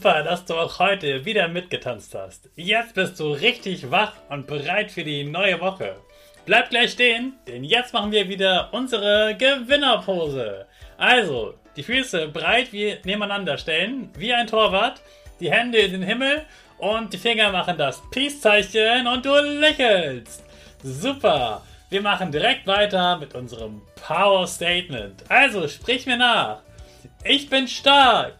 Super, dass du auch heute wieder mitgetanzt hast. Jetzt bist du richtig wach und bereit für die neue Woche. Bleib gleich stehen, denn jetzt machen wir wieder unsere Gewinnerpose. Also, die Füße breit wie nebeneinander stellen, wie ein Torwart, die Hände in den Himmel und die Finger machen das Peace-Zeichen und du lächelst. Super! Wir machen direkt weiter mit unserem Power Statement. Also, sprich mir nach. Ich bin stark.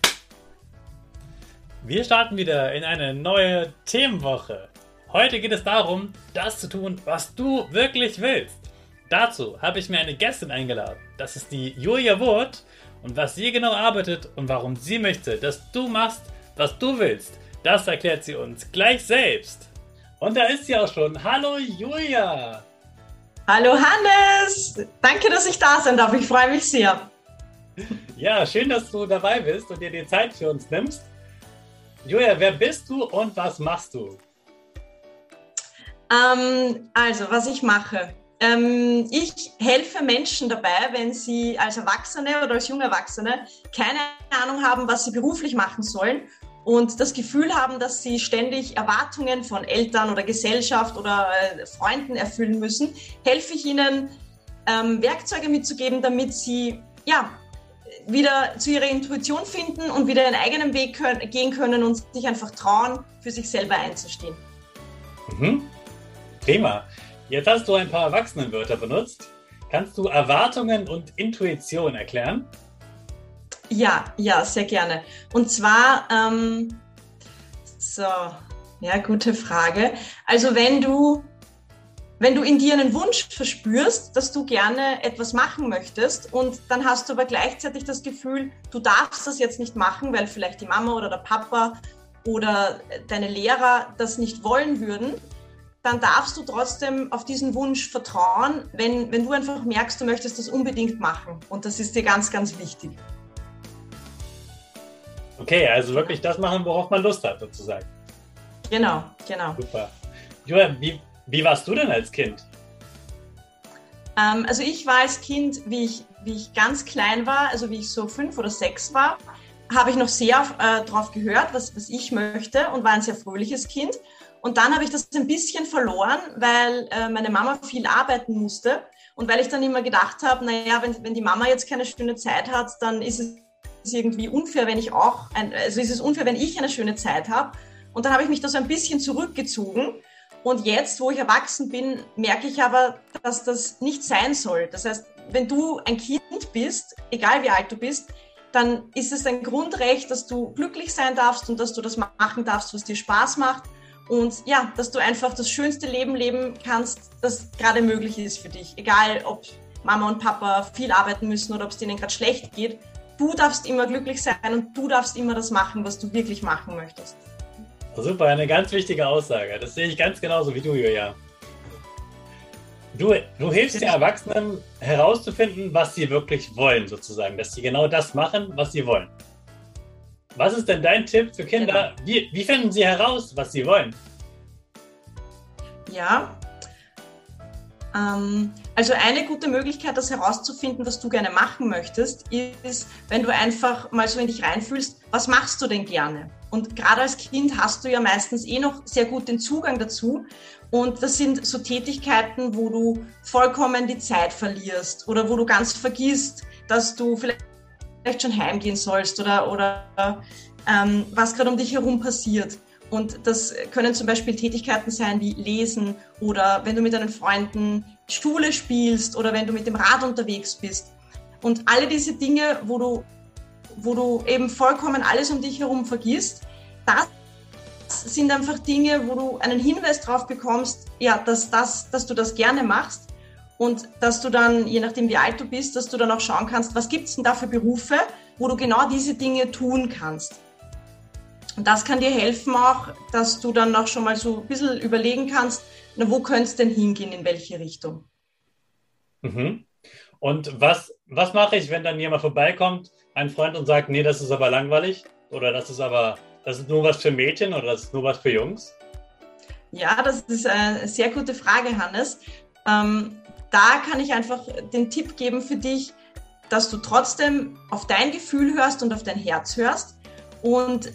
Wir starten wieder in eine neue Themenwoche. Heute geht es darum, das zu tun, was du wirklich willst. Dazu habe ich mir eine Gästin eingeladen. Das ist die Julia Wurt. Und was sie genau arbeitet und warum sie möchte, dass du machst, was du willst, das erklärt sie uns gleich selbst. Und da ist sie auch schon. Hallo Julia! Hallo Hannes! Danke, dass ich da sein darf. Ich freue mich sehr. Ja, schön, dass du dabei bist und dir die Zeit für uns nimmst. Julia, wer bist du und was machst du? Ähm, also, was ich mache. Ähm, ich helfe Menschen dabei, wenn sie als Erwachsene oder als junge Erwachsene keine Ahnung haben, was sie beruflich machen sollen und das Gefühl haben, dass sie ständig Erwartungen von Eltern oder Gesellschaft oder äh, Freunden erfüllen müssen, helfe ich ihnen, ähm, Werkzeuge mitzugeben, damit sie ja, wieder zu ihrer Intuition finden und wieder einen eigenen Weg können, gehen können und sich einfach trauen, für sich selber einzustehen. Mhm. Prima. Jetzt hast du ein paar Erwachsenenwörter benutzt. Kannst du Erwartungen und Intuition erklären? Ja, ja, sehr gerne. Und zwar, ähm, so, ja, gute Frage. Also wenn du wenn du in dir einen Wunsch verspürst, dass du gerne etwas machen möchtest und dann hast du aber gleichzeitig das Gefühl, du darfst das jetzt nicht machen, weil vielleicht die Mama oder der Papa oder deine Lehrer das nicht wollen würden, dann darfst du trotzdem auf diesen Wunsch vertrauen, wenn, wenn du einfach merkst, du möchtest das unbedingt machen. Und das ist dir ganz, ganz wichtig. Okay, also wirklich das machen, worauf man Lust hat, sozusagen. Genau, genau. Super. Joel, wie, wie warst du denn als Kind? Ähm, also ich war als Kind, wie ich, wie ich ganz klein war, also wie ich so fünf oder sechs war, habe ich noch sehr äh, darauf gehört, was, was ich möchte und war ein sehr fröhliches Kind. Und dann habe ich das ein bisschen verloren, weil äh, meine Mama viel arbeiten musste und weil ich dann immer gedacht habe, naja, wenn, wenn die Mama jetzt keine schöne Zeit hat, dann ist es irgendwie unfair, wenn ich auch, ein, also ist es unfair, wenn ich eine schöne Zeit habe. Und dann habe ich mich da so ein bisschen zurückgezogen und jetzt, wo ich erwachsen bin, merke ich aber, dass das nicht sein soll. Das heißt, wenn du ein Kind bist, egal wie alt du bist, dann ist es ein Grundrecht, dass du glücklich sein darfst und dass du das machen darfst, was dir Spaß macht. Und ja, dass du einfach das schönste Leben leben kannst, das gerade möglich ist für dich. Egal, ob Mama und Papa viel arbeiten müssen oder ob es denen gerade schlecht geht. du darfst immer glücklich sein und du darfst immer das machen, was du wirklich machen möchtest. Super, eine ganz wichtige Aussage. Das sehe ich ganz genauso wie du, Julia. Du, du hilfst den Erwachsenen herauszufinden, was sie wirklich wollen, sozusagen. Dass sie genau das machen, was sie wollen. Was ist denn dein Tipp für Kinder? Genau. Wie, wie finden sie heraus, was sie wollen? Ja, ähm, also eine gute Möglichkeit, das herauszufinden, was du gerne machen möchtest, ist, wenn du einfach mal so in dich reinfühlst, was machst du denn gerne? Und gerade als Kind hast du ja meistens eh noch sehr gut den Zugang dazu. Und das sind so Tätigkeiten, wo du vollkommen die Zeit verlierst oder wo du ganz vergisst, dass du vielleicht schon heimgehen sollst oder, oder ähm, was gerade um dich herum passiert. Und das können zum Beispiel Tätigkeiten sein wie Lesen oder wenn du mit deinen Freunden Schule spielst oder wenn du mit dem Rad unterwegs bist. Und alle diese Dinge, wo du, wo du eben vollkommen alles um dich herum vergisst, das sind einfach Dinge, wo du einen Hinweis drauf bekommst, ja, dass, das, dass du das gerne machst und dass du dann, je nachdem wie alt du bist, dass du dann auch schauen kannst, was gibt es denn da für Berufe, wo du genau diese Dinge tun kannst. Und das kann dir helfen auch, dass du dann noch schon mal so ein bisschen überlegen kannst, na, wo könnte es denn hingehen, in welche Richtung. Mhm. Und was, was mache ich, wenn dann jemand vorbeikommt, ein Freund und sagt, nee, das ist aber langweilig oder das ist aber, das ist nur was für Mädchen oder das ist nur was für Jungs? Ja, das ist eine sehr gute Frage, Hannes. Ähm, da kann ich einfach den Tipp geben für dich, dass du trotzdem auf dein Gefühl hörst und auf dein Herz hörst und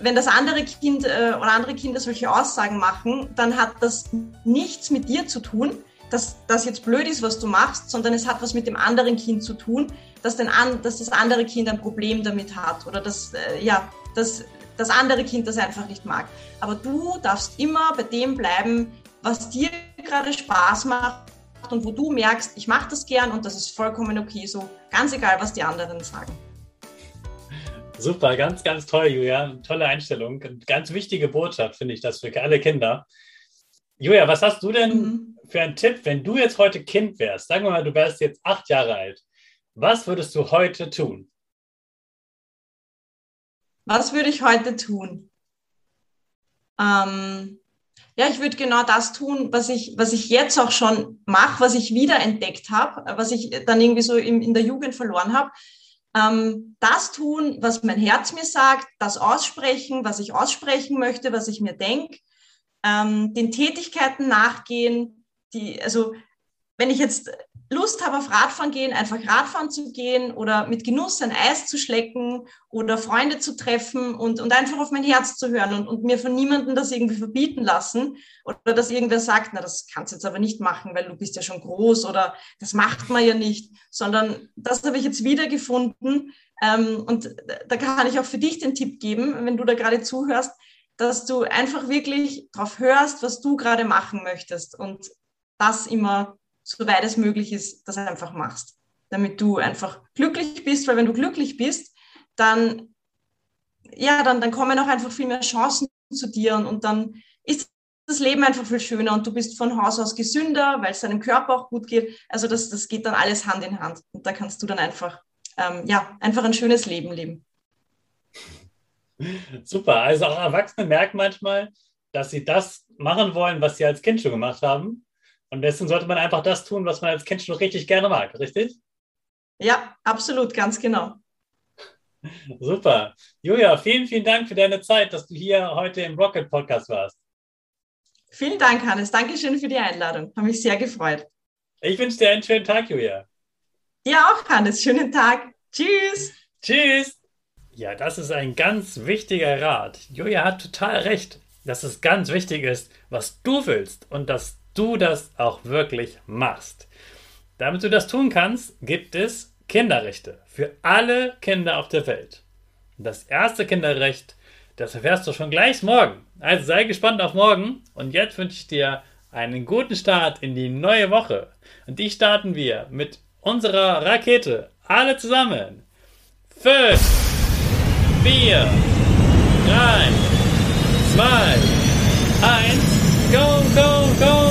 wenn das andere Kind äh, oder andere Kinder solche Aussagen machen, dann hat das nichts mit dir zu tun, dass das jetzt blöd ist, was du machst, sondern es hat was mit dem anderen Kind zu tun, dass, den an, dass das andere Kind ein Problem damit hat oder dass, äh, ja, dass das andere Kind das einfach nicht mag. Aber du darfst immer bei dem bleiben, was dir gerade Spaß macht und wo du merkst, ich mache das gern und das ist vollkommen okay so, ganz egal, was die anderen sagen. Super, ganz, ganz toll, Julia. Tolle Einstellung. Ganz wichtige Botschaft, finde ich das für alle Kinder. Julia, was hast du denn mhm. für einen Tipp, wenn du jetzt heute Kind wärst? Sagen wir mal, du wärst jetzt acht Jahre alt. Was würdest du heute tun? Was würde ich heute tun? Ähm, ja, ich würde genau das tun, was ich, was ich jetzt auch schon mache, was ich wiederentdeckt habe, was ich dann irgendwie so in, in der Jugend verloren habe ähm, das tun, was mein Herz mir sagt, das aussprechen, was ich aussprechen möchte, was ich mir denke, ähm, den Tätigkeiten nachgehen, die, also wenn ich jetzt Lust habe auf Radfahren gehen, einfach Radfahren zu gehen oder mit Genuss ein Eis zu schlecken oder Freunde zu treffen und, und einfach auf mein Herz zu hören und, und mir von niemandem das irgendwie verbieten lassen oder dass irgendwer sagt, na, das kannst du jetzt aber nicht machen, weil du bist ja schon groß oder das macht man ja nicht, sondern das habe ich jetzt wiedergefunden ähm, und da kann ich auch für dich den Tipp geben, wenn du da gerade zuhörst, dass du einfach wirklich drauf hörst, was du gerade machen möchtest und das immer soweit es möglich ist, das einfach machst, damit du einfach glücklich bist, weil wenn du glücklich bist, dann, ja, dann, dann kommen auch einfach viel mehr Chancen zu dir und, und dann ist das Leben einfach viel schöner und du bist von Haus aus gesünder, weil es deinem Körper auch gut geht. Also das, das geht dann alles Hand in Hand und da kannst du dann einfach, ähm, ja, einfach ein schönes Leben leben. Super. Also auch Erwachsene merken manchmal, dass sie das machen wollen, was sie als Kind schon gemacht haben und deswegen sollte man einfach das tun, was man als Kind schon richtig gerne mag, richtig? Ja, absolut, ganz genau. Super. Julia, vielen, vielen Dank für deine Zeit, dass du hier heute im Rocket Podcast warst. Vielen Dank, Hannes. Dankeschön für die Einladung. Habe mich sehr gefreut. Ich wünsche dir einen schönen Tag, Julia. Dir auch, Hannes. Schönen Tag. Tschüss. Tschüss. Ja, das ist ein ganz wichtiger Rat. Julia hat total recht, dass es ganz wichtig ist, was du willst und dass du das auch wirklich machst. Damit du das tun kannst, gibt es Kinderrechte für alle Kinder auf der Welt. Das erste Kinderrecht, das erfährst du schon gleich morgen. Also sei gespannt auf morgen. Und jetzt wünsche ich dir einen guten Start in die neue Woche. Und die starten wir mit unserer Rakete. Alle zusammen. 5, 4, 3, 2, 1, go, go, go!